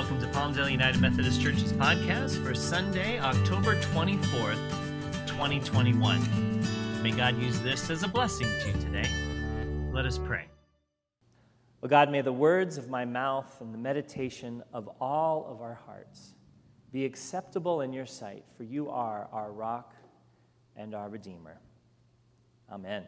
welcome to Palmdale United Methodist Church's podcast for Sunday, October 24th, 2021. May God use this as a blessing to you today. Let us pray. Well, God, may the words of my mouth and the meditation of all of our hearts be acceptable in your sight, for you are our rock and our Redeemer. Amen.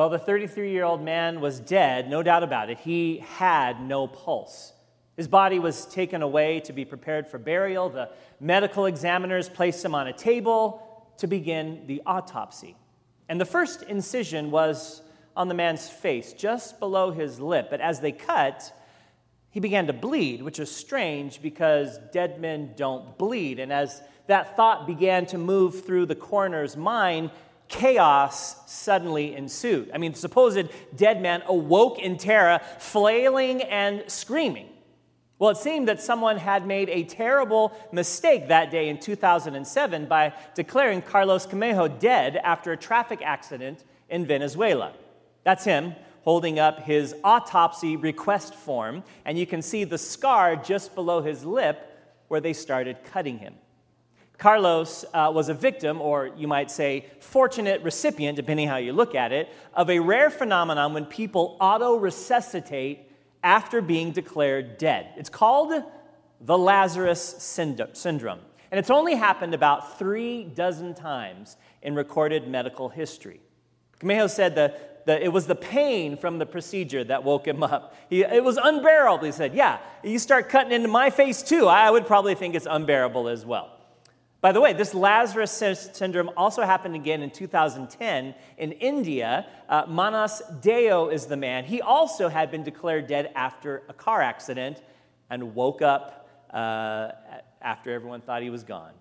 Well, the 33 year old man was dead, no doubt about it. He had no pulse. His body was taken away to be prepared for burial. The medical examiners placed him on a table to begin the autopsy. And the first incision was on the man's face, just below his lip. But as they cut, he began to bleed, which is strange because dead men don't bleed. And as that thought began to move through the coroner's mind, chaos suddenly ensued. I mean, the supposed dead man awoke in terror, flailing and screaming. Well, it seemed that someone had made a terrible mistake that day in 2007 by declaring Carlos Camejo dead after a traffic accident in Venezuela. That's him holding up his autopsy request form, and you can see the scar just below his lip where they started cutting him. Carlos uh, was a victim, or you might say, fortunate recipient, depending how you look at it, of a rare phenomenon when people auto resuscitate after being declared dead. It's called the Lazarus syndrome, and it's only happened about three dozen times in recorded medical history. Camejo said the, the, it was the pain from the procedure that woke him up. He, it was unbearable, he said. Yeah, you start cutting into my face too. I would probably think it's unbearable as well. By the way, this Lazarus syndrome also happened again in 2010 in India. Uh, Manas Deo is the man. He also had been declared dead after a car accident and woke up uh, after everyone thought he was gone.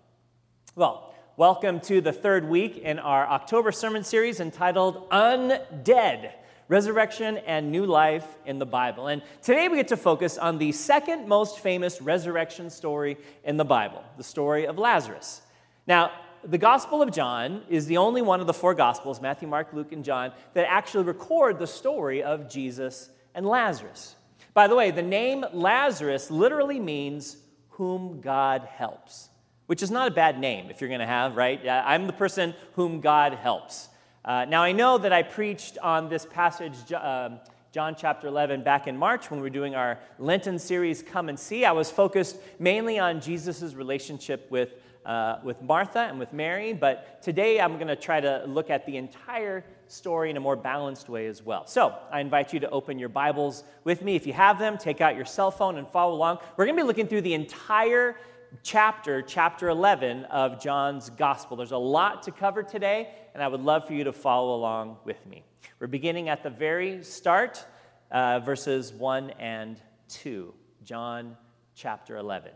Well, welcome to the third week in our October sermon series entitled Undead resurrection and new life in the Bible. And today we get to focus on the second most famous resurrection story in the Bible, the story of Lazarus. Now, the Gospel of John is the only one of the four Gospels, Matthew, Mark, Luke, and John, that actually record the story of Jesus and Lazarus. By the way, the name Lazarus literally means whom God helps, which is not a bad name if you're going to have, right? I'm the person whom God helps. Uh, now, I know that I preached on this passage, um, John chapter 11, back in March when we were doing our Lenten series, Come and See. I was focused mainly on Jesus' relationship with, uh, with Martha and with Mary, but today I'm going to try to look at the entire story in a more balanced way as well. So I invite you to open your Bibles with me. If you have them, take out your cell phone and follow along. We're going to be looking through the entire chapter, chapter 11 of John's Gospel. There's a lot to cover today, and I would love for you to follow along with me. We're beginning at the very start, uh, verses 1 and 2, John chapter 11.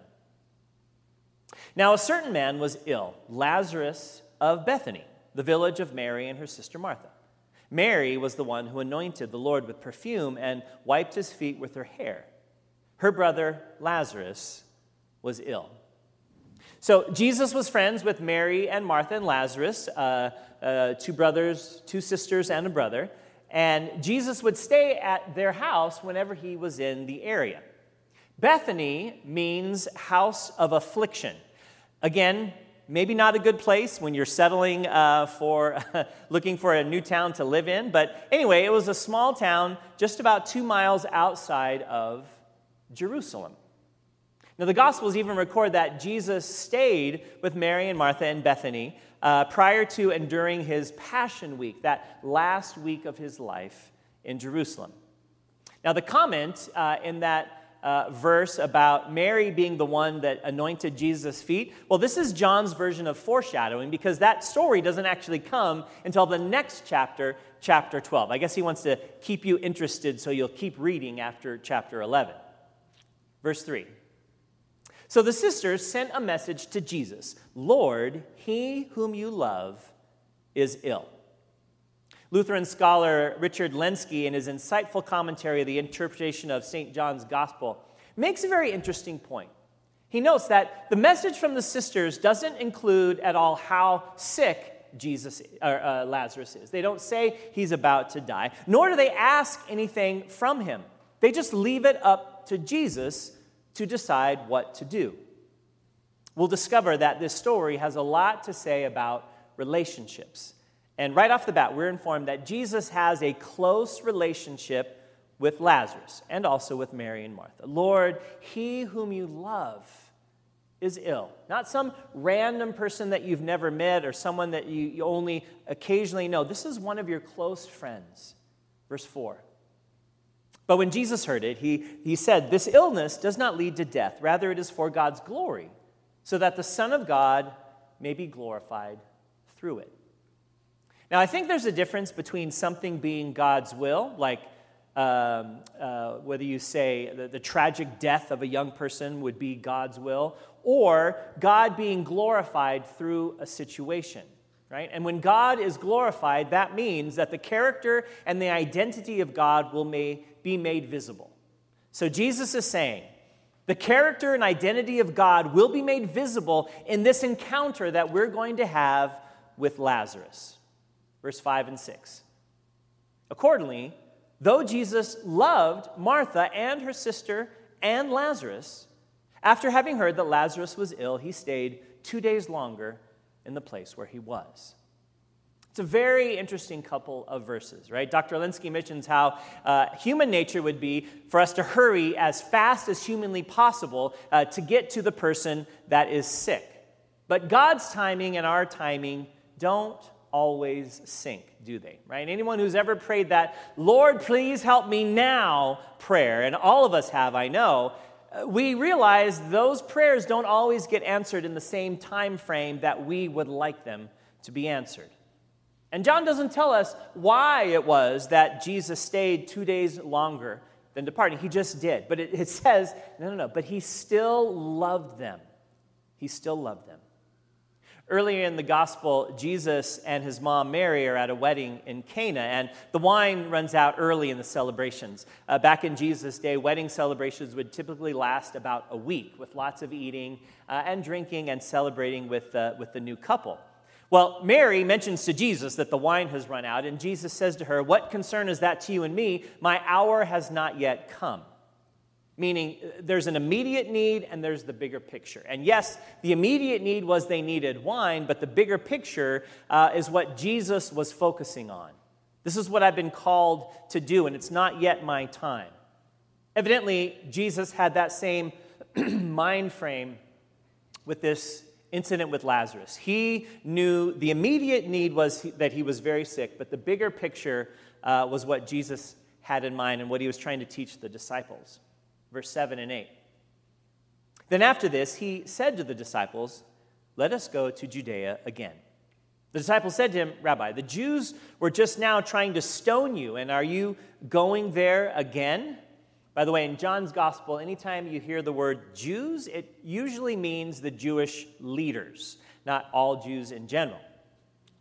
Now, a certain man was ill, Lazarus of Bethany, the village of Mary and her sister Martha. Mary was the one who anointed the Lord with perfume and wiped his feet with her hair. Her brother Lazarus was ill. So Jesus was friends with Mary and Martha and Lazarus, uh, uh, two brothers, two sisters, and a brother. And Jesus would stay at their house whenever he was in the area. Bethany means house of affliction. Again, maybe not a good place when you're settling uh, for looking for a new town to live in. But anyway, it was a small town just about two miles outside of Jerusalem. Now, the Gospels even record that Jesus stayed with Mary and Martha in Bethany uh, prior to and during his Passion Week, that last week of his life in Jerusalem. Now, the comment uh, in that uh, verse about Mary being the one that anointed Jesus' feet, well, this is John's version of foreshadowing because that story doesn't actually come until the next chapter, chapter 12. I guess he wants to keep you interested so you'll keep reading after chapter 11. Verse 3. So the sisters sent a message to Jesus Lord, he whom you love is ill. Lutheran scholar Richard Lenski, in his insightful commentary the interpretation of St. John's Gospel, makes a very interesting point. He notes that the message from the sisters doesn't include at all how sick Jesus or uh, Lazarus is. They don't say he's about to die, nor do they ask anything from him. They just leave it up to Jesus to decide what to do. We'll discover that this story has a lot to say about relationships. And right off the bat, we're informed that Jesus has a close relationship with Lazarus and also with Mary and Martha. Lord, he whom you love is ill. Not some random person that you've never met or someone that you, only occasionally know. This is one of your close friends. Verse 4. But when Jesus heard it, he, he said, This illness does not lead to death. Rather, it is for God's glory, so that the Son of God may be glorified through it. Now, I think there's a difference between something being God's will, like um, uh, whether you say the, the tragic death of a young person would be God's will, or God being glorified through a situation. Right? And when God is glorified, that means that the character and the identity of God will may, be made visible. So Jesus is saying, the character and identity of God will be made visible in this encounter that we're going to have with Lazarus. Verse 5 and 6. Accordingly, though Jesus loved Martha and her sister and Lazarus, after having heard that Lazarus was ill, he stayed two days longer in the place where he was. It's a very interesting couple of verses, right? Dr. Lenski mentions how uh, human nature would be for us to hurry as fast as humanly possible uh, to get to the person that is sick. But God's timing and our timing don't always sync, do they? Right? Anyone who's ever prayed that, Lord, please help me now prayer, and all of us have, I know, we realize those prayers don't always get answered in the same time frame that we would like them to be answered. And John doesn't tell us why it was that Jesus stayed two days longer than departing. He just did. But it, it says, no, no, no, but he still loved them. He still loved them. Earlier in the gospel, Jesus and his mom Mary are at a wedding in Cana, and the wine runs out early in the celebrations. Uh, back in Jesus' day, wedding celebrations would typically last about a week with lots of eating uh, and drinking and celebrating with, uh, with the new couple. Well, Mary mentions to Jesus that the wine has run out, and Jesus says to her, What concern is that to you and me? My hour has not yet come. Meaning, uh, there's an immediate need and there's the bigger picture. And yes, the immediate need was they needed wine, but the bigger picture uh, is what Jesus was focusing on. This is what I've been called to do, and it's not yet my time. Evidently, Jesus had that same mind frame with this incident with Lazarus. He knew the immediate need was that he was very sick, but the bigger picture uh, was what Jesus had in mind and what he was trying to teach the disciples verse 7 and 8. Then after this, he said to the disciples, Let us go to Judea again. The disciples said to him, Rabbi, the Jews were just now trying to stone you, and are you going there again? By the way, in John's gospel, anytime you hear the word Jews, it usually means the Jewish leaders, not all Jews in general.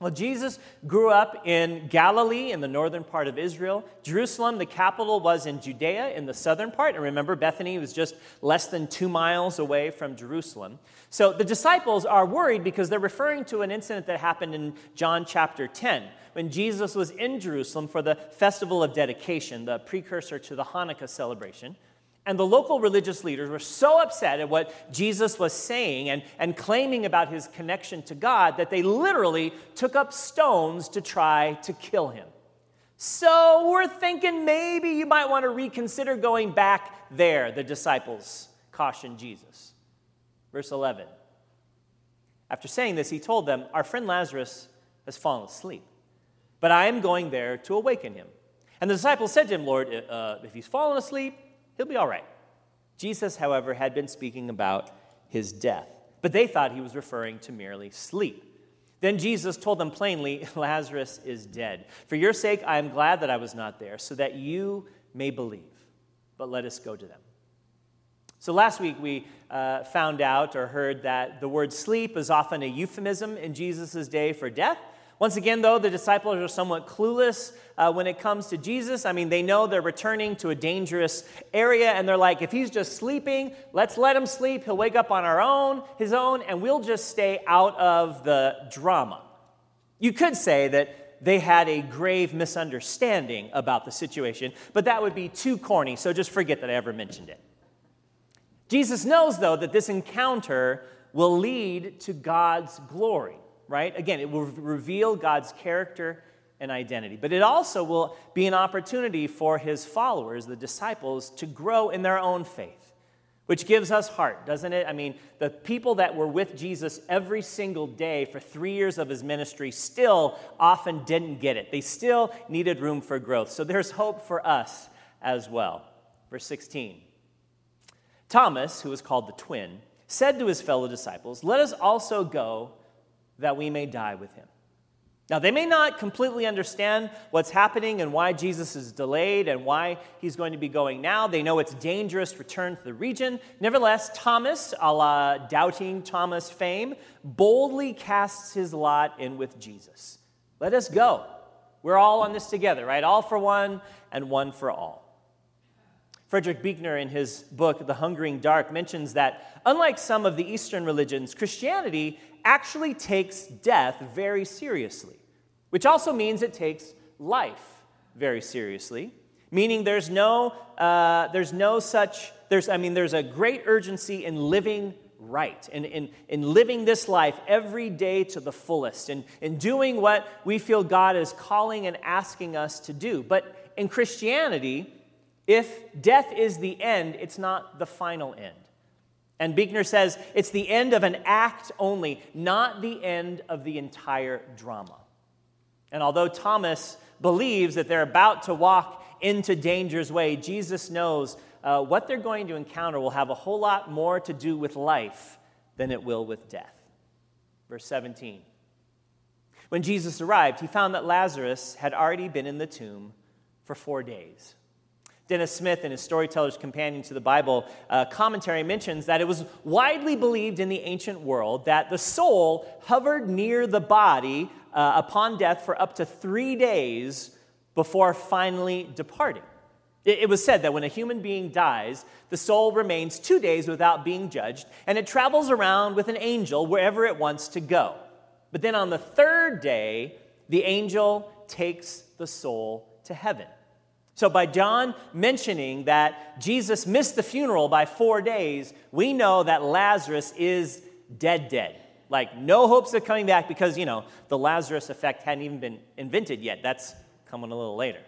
Well, Jesus grew up in Galilee in the northern part of Israel. Jerusalem, the capital, was in Judea in the southern part. And remember, Bethany was just less than two miles away from Jerusalem. So the disciples are worried because they're referring to an incident that happened in John chapter 10 when Jesus was in Jerusalem for the festival of dedication, the precursor to the Hanukkah celebration. And the local religious leaders were so upset at what Jesus was saying and, and claiming about his connection to God that they literally took up stones to try to kill him. So we're thinking maybe you might want to reconsider going back there, the disciples cautioned Jesus. Verse 11. After saying this, he told them, Our friend Lazarus has fallen asleep, but I am going there to awaken him. And the disciples said to him, Lord, uh, if he's fallen asleep, He'll be all right. Jesus, however, had been speaking about his death, but they thought he was referring to merely sleep. Then Jesus told them plainly, Lazarus is dead. For your sake, I am glad that I was not there, so that you may believe. But let us go to them. So last week we uh, found out or heard that the word sleep is often a euphemism in Jesus' day for death. Once again, though, the disciples are somewhat clueless uh, when it comes to Jesus. I mean, they know they're returning to a dangerous area, and they're like, if he's just sleeping, let's let him sleep. He'll wake up on our own, his own, and we'll just stay out of the drama. You could say that they had a grave misunderstanding about the situation, but that would be too corny, so just forget that I ever mentioned it. Jesus knows, though, that this encounter will lead to God's glory, right? Again, it will reveal God's character and identity, but it also will be an opportunity for his followers, the disciples, to grow in their own faith which gives us heart, doesn't it? I mean, the people that were with Jesus every single day for three years of his ministry still often didn't get it. They still needed room for growth. So there's hope for us as well. Verse 16 Thomas, who was called the twin, said to his fellow disciples, Let us also go that we may die with him. Now, they may not completely understand what's happening and why Jesus is delayed and why he's going to be going now. They know it's dangerous to return to the region. Nevertheless, Thomas, a la doubting Thomas fame, boldly casts his lot in with Jesus. Let us go. We're all on this together, right? All for one and one for all. Frederick Buechner, in his book, The Hungering Dark, mentions that unlike some of the Eastern religions, Christianity actually takes death very seriously which also means it takes life very seriously, meaning there's no, uh, there's no such, there's, I mean, there's a great urgency in living right, in, in, in living this life every day to the fullest, and in doing what we feel God is calling and asking us to do. But in Christianity, if death is the end, it's not the final end. And Buechner says it's the end of an act only, not the end of the entire drama. And although Thomas believes that they're about to walk into danger's way, Jesus knows uh, what they're going to encounter will have a whole lot more to do with life than it will with death. Verse 17. When Jesus arrived, he found that Lazarus had already been in the tomb for four days. Dennis Smith, in his Storyteller's Companion to the Bible uh, commentary, mentions that it was widely believed in the ancient world that the soul hovered near the body uh, upon death for up to three days before finally departing. It, it was said that when a human being dies, the soul remains two days without being judged, and it travels around with an angel wherever it wants to go. But then on the third day, the angel takes the soul to heaven. So, by John mentioning that Jesus missed the funeral by four days, we know that Lazarus is dead, dead. Like, no hopes of coming back because, you know, the Lazarus effect hadn't even been invented yet. That's coming a little later.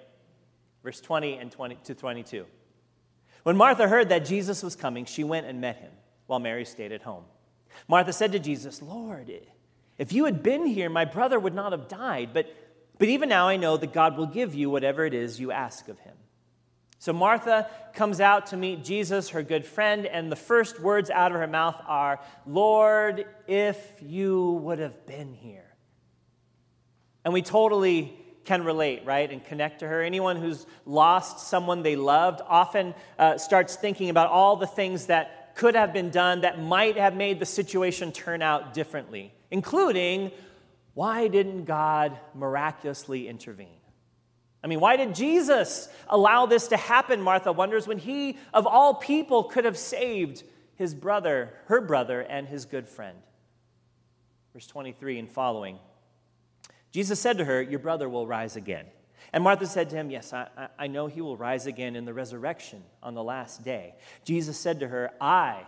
Verse 20 and 20 to 22. When Martha heard that Jesus was coming, she went and met him while Mary stayed at home. Martha said to Jesus, Lord, if you had been here, my brother would not have died. But, but even now I know that God will give you whatever it is you ask of him. So Martha comes out to meet Jesus, her good friend, and the first words out of her mouth are, Lord, if you would have been here. And we totally can relate, right, and connect to her. Anyone who's lost someone they loved often uh, starts thinking about all the things that could have been done that might have made the situation turn out differently, including why didn't God miraculously intervene? I mean, why did Jesus allow this to happen, Martha wonders, when he, of all people, could have saved his brother, her brother, and his good friend? Verse 23 and following. Jesus said to her, Your brother will rise again. And Martha said to him, Yes, I, I know he will rise again in the resurrection on the last day. Jesus said to her, I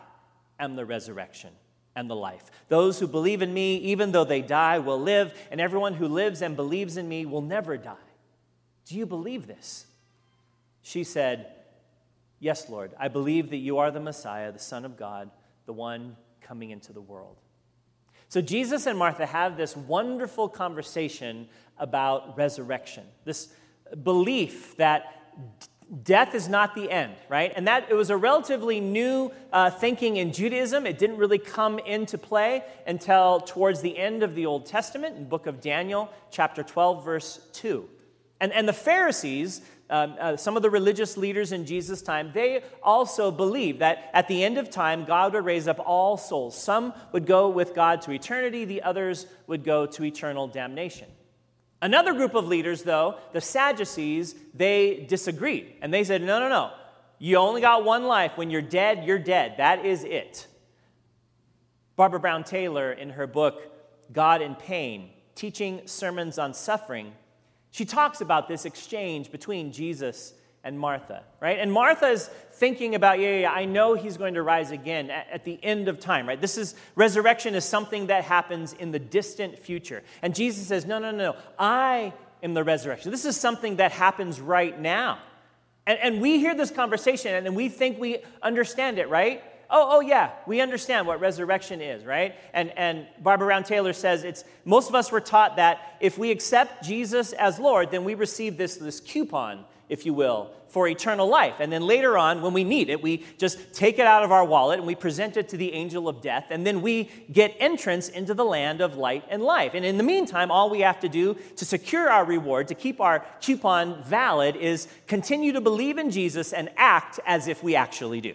am the resurrection and the life. Those who believe in me, even though they die, will live, and everyone who lives and believes in me will never die. Do you believe this? She said, Yes, Lord, I believe that you are the Messiah, the Son of God, the one coming into the world. So Jesus and Martha have this wonderful conversation about resurrection, this belief that death is not the end, right? And that it was a relatively new uh, thinking in Judaism. It didn't really come into play until towards the end of the Old Testament, in book of Daniel, chapter 12, verse 2. And, and the Pharisees, um, uh, some of the religious leaders in Jesus' time, they also believed that at the end of time, God would raise up all souls. Some would go with God to eternity, the others would go to eternal damnation. Another group of leaders, though, the Sadducees, they disagreed. And they said, no, no, no. You only got one life. When you're dead, you're dead. That is it. Barbara Brown Taylor, in her book, God in Pain, teaching sermons on suffering, She talks about this exchange between Jesus and Martha, right? And Martha is thinking about, yeah, yeah, I know he's going to rise again at, at, the end of time, right? This is resurrection is something that happens in the distant future. And Jesus says, no, no, no, no. I am the resurrection. This is something that happens right now. And, and we hear this conversation and we think we understand it, right? oh, oh yeah, we understand what resurrection is, right? And, and Barbara Brown Taylor says it's most of us were taught that if we accept Jesus as Lord, then we receive this, this coupon, if you will, for eternal life. And then later on, when we need it, we just take it out of our wallet and we present it to the angel of death, and then we get entrance into the land of light and life. And in the meantime, all we have to do to secure our reward, to keep our coupon valid, is continue to believe in Jesus and act as if we actually do.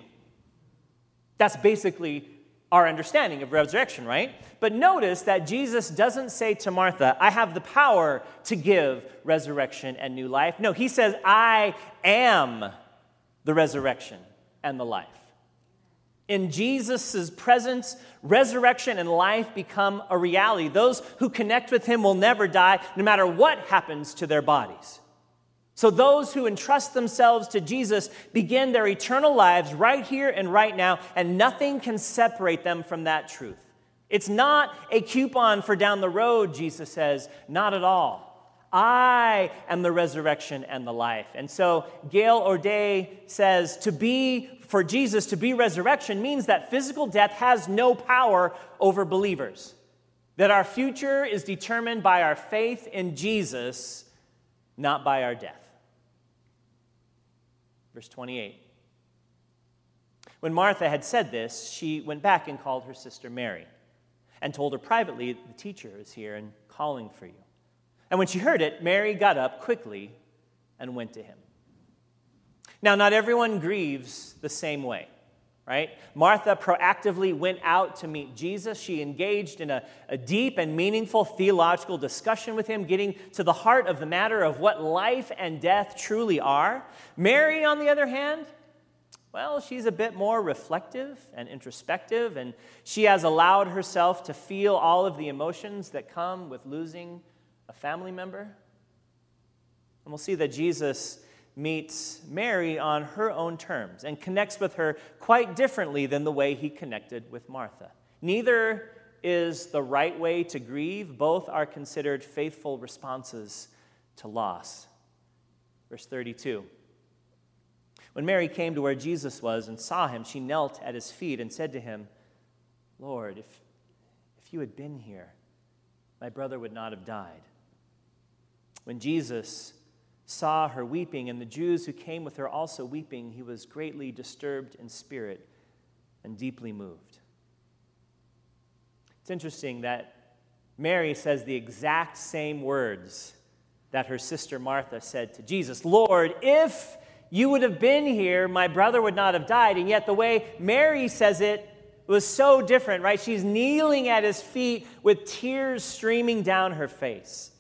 That's basically our understanding of resurrection, right? But notice that Jesus doesn't say to Martha, I have the power to give resurrection and new life. No, he says, I am the resurrection and the life. In Jesus' presence, resurrection and life become a reality. Those who connect with him will never die, no matter what happens to their bodies. So, those who entrust themselves to Jesus begin their eternal lives right here and right now, and nothing can separate them from that truth. It's not a coupon for down the road, Jesus says, not at all. I am the resurrection and the life. And so Gail O'Day says to be, for Jesus to be resurrection means that physical death has no power over believers, that our future is determined by our faith in Jesus, not by our death. Verse 28. When Martha had said this, she went back and called her sister Mary and told her privately, The teacher is here and calling for you. And when she heard it, Mary got up quickly and went to him. Now, not everyone grieves the same way right? Martha proactively went out to meet Jesus. She engaged in a, a, deep and meaningful theological discussion with him, getting to the heart of the matter of what life and death truly are. Mary, on the other hand, well, she's a bit more reflective and introspective, and she has allowed herself to feel all of the emotions that come with losing a family member. And we'll see that Jesus meets Mary on her own terms and connects with her quite differently than the way he connected with Martha. Neither is the right way to grieve, both are considered faithful responses to loss. Verse 32. When Mary came to where Jesus was and saw him, she knelt at his feet and said to him, Lord, if, if you had been here, my brother would not have died. When Jesus saw her weeping, and the Jews who came with her also weeping, he was greatly disturbed in spirit and deeply moved. It's interesting that Mary says the exact same words that her sister Martha said to Jesus Lord, if you would have been here, my brother would not have died. And yet, the way Mary says it was so different, right? She's kneeling at his feet with tears streaming down her face.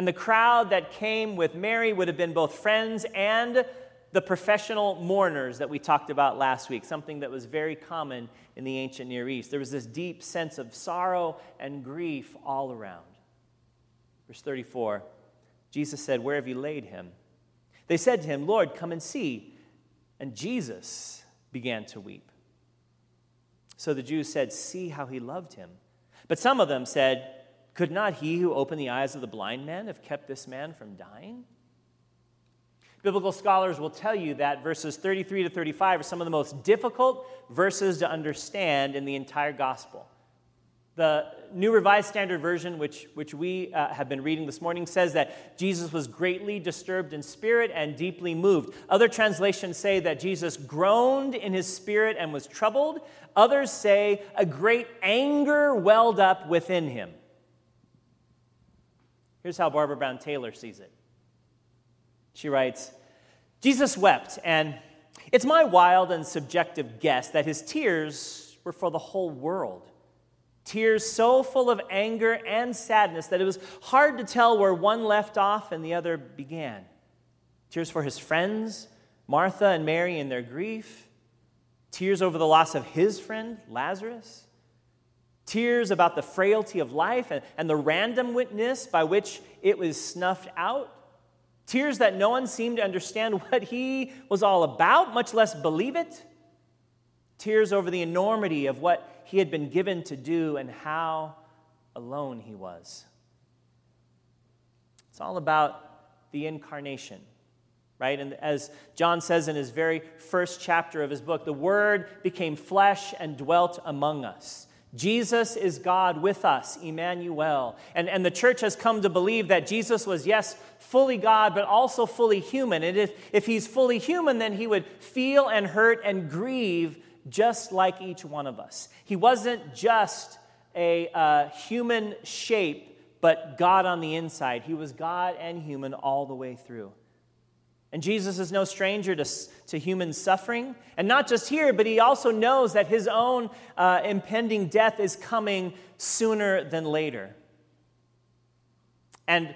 And the crowd that came with Mary would have been both friends and the professional mourners that we talked about last week, something that was very common in the ancient Near East. There was this deep sense of sorrow and grief all around. Verse 34 Jesus said, Where have you laid him? They said to him, Lord, come and see. And Jesus began to weep. So the Jews said, See how he loved him. But some of them said, could not he who opened the eyes of the blind man have kept this man from dying? Biblical scholars will tell you that verses 33 to 35 are some of the most difficult verses to understand in the entire gospel. The New Revised Standard Version, which, which we uh, have been reading this morning, says that Jesus was greatly disturbed in spirit and deeply moved. Other translations say that Jesus groaned in his spirit and was troubled. Others say a great anger welled up within him. Here's how Barbara Brown Taylor sees it. She writes Jesus wept, and it's my wild and subjective guess that his tears were for the whole world. Tears so full of anger and sadness that it was hard to tell where one left off and the other began. Tears for his friends, Martha and Mary, in their grief. Tears over the loss of his friend, Lazarus tears about the frailty of life and, and the randomness by which it was snuffed out, tears that no one seemed to understand what he was all about, much less believe it, tears over the enormity of what he had been given to do and how alone he was. It's all about the incarnation right? And as John says in his very first chapter of his book, the Word became flesh and dwelt among us. Jesus is God with us, Emmanuel. And, and the church has come to believe that Jesus was, yes, fully God, but also fully human. And if, if he's fully human, then he would feel and hurt and grieve just like each one of us. He wasn't just a uh, human shape, but God on the inside. He was God and human all the way through. And Jesus is no stranger to, to human suffering. And not just here, but he also knows that his own uh, impending death is coming sooner than later. And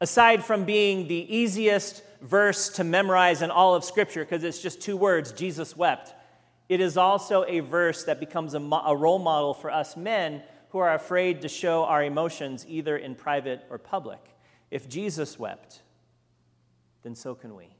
aside from being the easiest verse to memorize in all of Scripture, because it's just two words, Jesus wept, it is also a verse that becomes a, mo- a role model for us men who are afraid to show our emotions either in private or public. If Jesus wept, then so can we.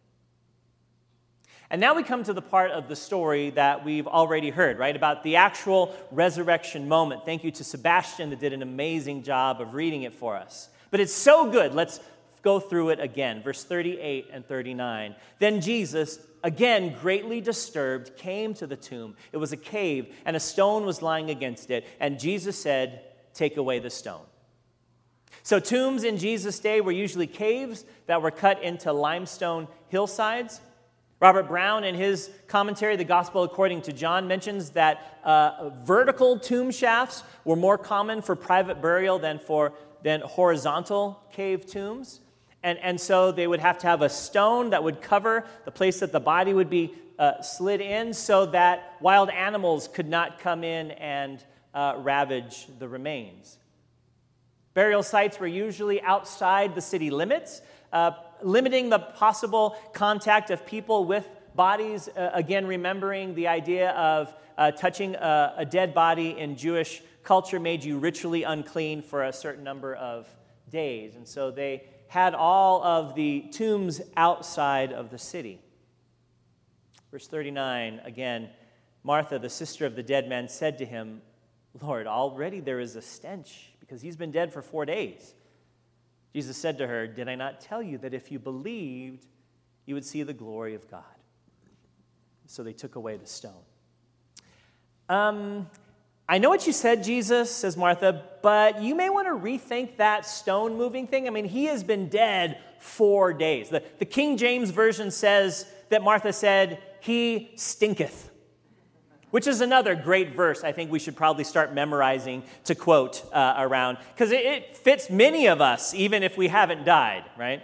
And now we come to the part of the story that we've already heard, right? About the actual resurrection moment. Thank you to Sebastian that did an amazing job of reading it for us. But it's so good. Let's go through it again. Verse 38 and 39. Then Jesus, again greatly disturbed, came to the tomb. It was a cave, and a stone was lying against it. And Jesus said, Take away the stone. So, tombs in Jesus' day were usually caves that were cut into limestone hillsides. Robert Brown, in his commentary, The Gospel According to John, mentions that uh, vertical tomb shafts were more common for private burial than for than horizontal cave tombs. And, and so they would have to have a stone that would cover the place that the body would be uh, slid in so that wild animals could not come in and uh, ravage the remains. Burial sites were usually outside the city limits, uh, limiting the possible contact of people with bodies. Uh, again, remembering the idea of uh, touching a, a dead body in Jewish culture made you ritually unclean for a certain number of days. And so they had all of the tombs outside of the city. Verse 39 again, Martha, the sister of the dead man, said to him, Lord, already there is a stench because he's been dead for four days. Jesus said to her, Did I not tell you that if you believed, you would see the glory of God? So they took away the stone. Um, I know what you said, Jesus, says Martha, but you may want to rethink that stone moving thing. I mean, he has been dead four days. The, the King James Version says that Martha said, He stinketh which is another great verse I think we should probably start memorizing to quote uh, around, because it, it fits many of us, even if we haven't died, right?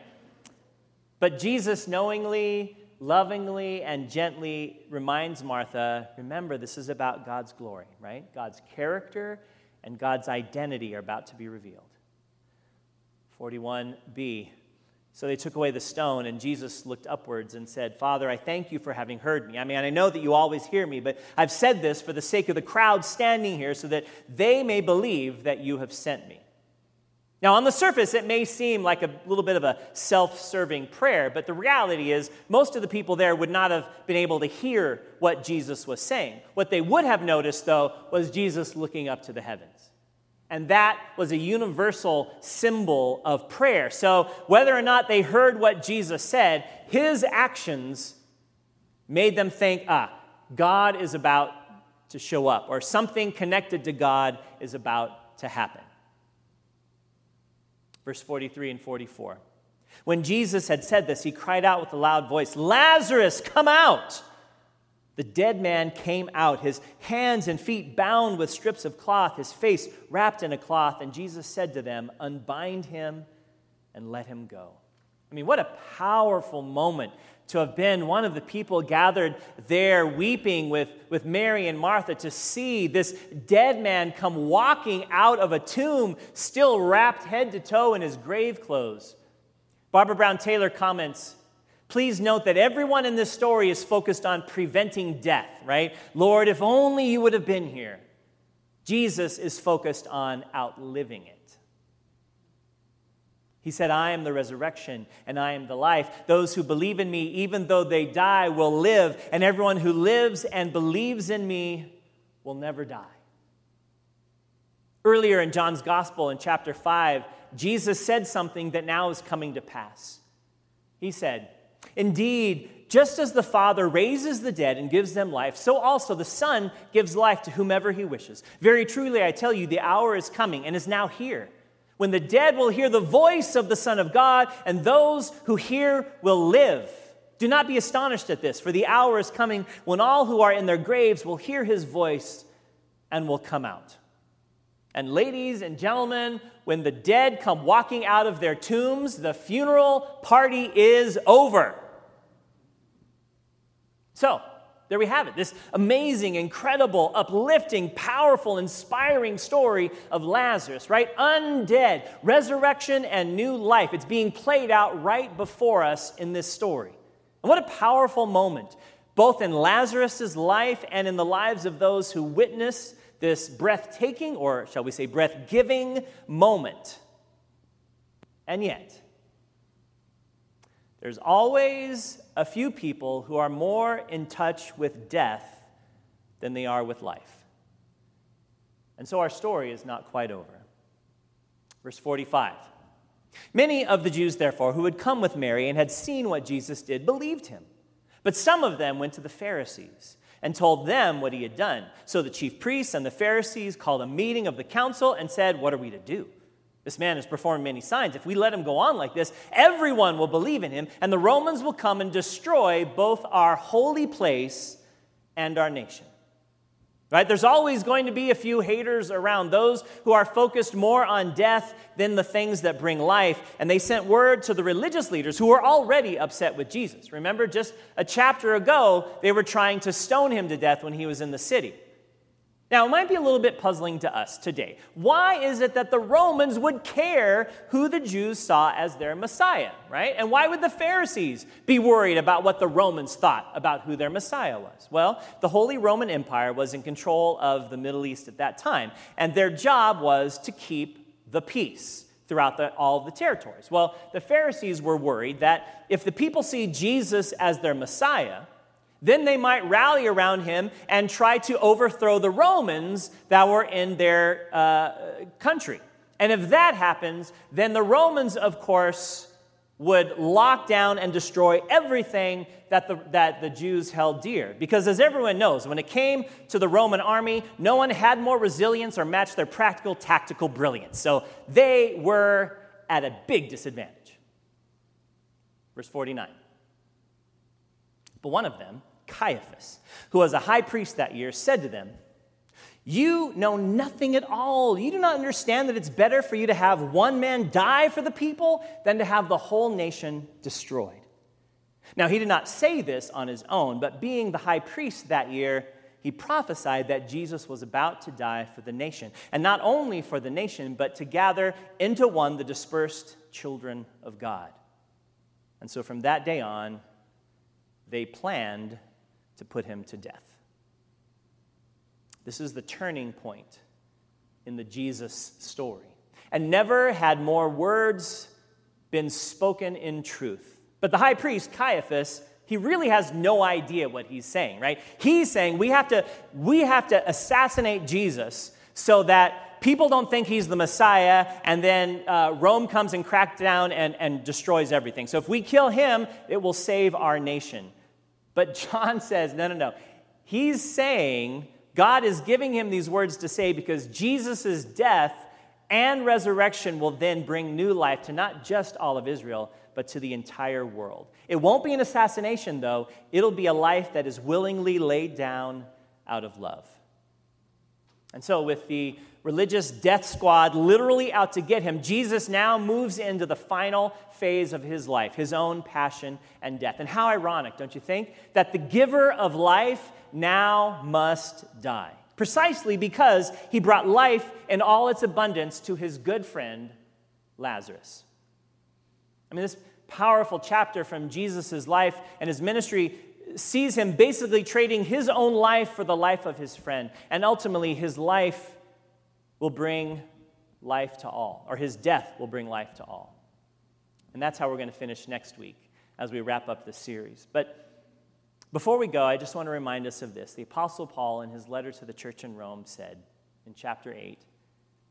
But Jesus knowingly, lovingly, and gently reminds Martha remember, this is about God's glory, right? God's character and God's identity are about to be revealed. 41b so they took away the stone, and Jesus looked upwards and said, Father, I thank you for having heard me. I mean, I know that you always hear me, but I've said this for the sake of the crowd standing here so that they may believe that you have sent me. Now, on the surface, it may seem like a little bit of a self serving prayer, but the reality is, most of the people there would not have been able to hear what Jesus was saying. What they would have noticed, though, was Jesus looking up to the heavens. And that was a universal symbol of prayer. So, whether or not they heard what Jesus said, his actions made them think, ah, God is about to show up, or something connected to God is about to happen. Verse 43 and 44. When Jesus had said this, he cried out with a loud voice, Lazarus, come out! The dead man came out, his hands and feet bound with strips of cloth, his face wrapped in a cloth, and Jesus said to them, Unbind him and let him go. I mean, what a powerful moment to have been one of the people gathered there weeping with, with Mary and Martha to see this dead man come walking out of a tomb, still wrapped head to toe in his grave clothes. Barbara Brown Taylor comments Please note that everyone in this story is focused on preventing death, right? Lord, if only you would have been here. Jesus is focused on outliving it. He said, I am the resurrection and I am the life. Those who believe in me, even though they die, will live, and everyone who lives and believes in me will never die. Earlier in John's Gospel, in chapter 5, Jesus said something that now is coming to pass. He said, Indeed, just as the Father raises the dead and gives them life, so also the Son gives life to whomever he wishes. Very truly, I tell you, the hour is coming and is now here when the dead will hear the voice of the Son of God, and those who hear will live. Do not be astonished at this, for the hour is coming when all who are in their graves will hear his voice and will come out. And, ladies and gentlemen, when the dead come walking out of their tombs, the funeral party is over. So, there we have it this amazing, incredible, uplifting, powerful, inspiring story of Lazarus, right? Undead, resurrection, and new life. It's being played out right before us in this story. And what a powerful moment, both in Lazarus' life and in the lives of those who witness this breathtaking, or shall we say, breath giving moment. And yet, there's always a few people who are more in touch with death than they are with life. And so our story is not quite over. Verse 45. Many of the Jews, therefore, who had come with Mary and had seen what Jesus did, believed him. But some of them went to the Pharisees and told them what he had done. So the chief priests and the Pharisees called a meeting of the council and said, What are we to do? This man has performed many signs. If we let him go on like this, everyone will believe in him, and the Romans will come and destroy both our holy place and our nation. Right? There's always going to be a few haters around, those who are focused more on death than the things that bring life. And they sent word to the religious leaders who were already upset with Jesus. Remember, just a chapter ago, they were trying to stone him to death when he was in the city. Now, it might be a little bit puzzling to us today. Why is it that the Romans would care who the Jews saw as their Messiah, right? And why would the Pharisees be worried about what the Romans thought about who their Messiah was? Well, the Holy Roman Empire was in control of the Middle East at that time, and their job was to keep the peace throughout the, all of the territories. Well, the Pharisees were worried that if the people see Jesus as their Messiah, then they might rally around him and try to overthrow the Romans that were in their uh, country. And if that happens, then the Romans, of course, would lock down and destroy everything that the, that the Jews held dear. Because as everyone knows, when it came to the Roman army, no one had more resilience or matched their practical tactical brilliance. So they were at a big disadvantage. Verse 49. But one of them, Caiaphas, who was a high priest that year, said to them, You know nothing at all. You do not understand that it's better for you to have one man die for the people than to have the whole nation destroyed. Now, he did not say this on his own, but being the high priest that year, he prophesied that Jesus was about to die for the nation. And not only for the nation, but to gather into one the dispersed children of God. And so from that day on, they planned to put him to death. This is the turning point in the Jesus story. And never had more words been spoken in truth. But the high priest, Caiaphas, he really has no idea what he's saying, right? He's saying we have to, we have to assassinate Jesus so that people don't think he's the Messiah, and then uh, Rome comes and cracks down and, and destroys everything. So if we kill him, it will save our nation. But John says, no, no, no. He's saying, God is giving him these words to say because Jesus' death and resurrection will then bring new life to not just all of Israel, but to the entire world. It won't be an assassination, though. It'll be a life that is willingly laid down out of love. And so, with the religious death squad literally out to get him, Jesus now moves into the final phase of his life, his own passion and death. And how ironic, don't you think, that the giver of life now must die? Precisely because he brought life in all its abundance to his good friend, Lazarus. I mean, this powerful chapter from Jesus' life and his ministry sees him basically trading his own life for the life of his friend. And ultimately, his life will bring life to all, or his death will bring life to all. And that's how we're going to finish next week as we wrap up this series. But before we go, I just want to remind us of this. The Apostle Paul, in his letter to the church in Rome, said in chapter 8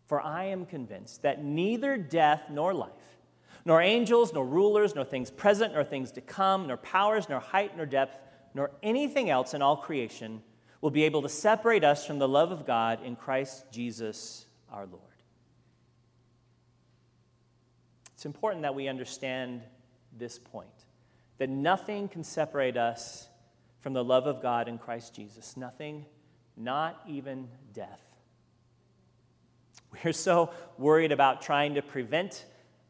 For I am convinced that neither death nor life, nor angels, nor rulers, nor things present, nor things to come, nor powers, nor height, nor depth, nor anything else in all creation will be able to separate us from the love of God in Christ Jesus our Lord. It's important that we understand this point that nothing can separate us from the love of God in Christ Jesus. Nothing, not even death. We're so worried about trying to prevent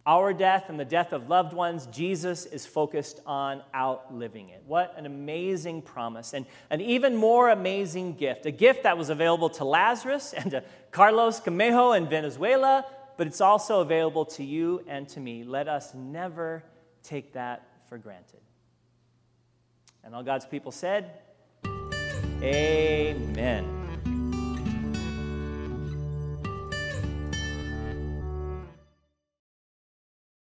our death and the death of loved ones. Jesus is focused on outliving it. What an amazing promise, and an even more amazing gift. A gift that was available to Lazarus and to Carlos Camejo in Venezuela, but it's also available to you and to me. Let us never take that for granted. And all God's people said, Amen.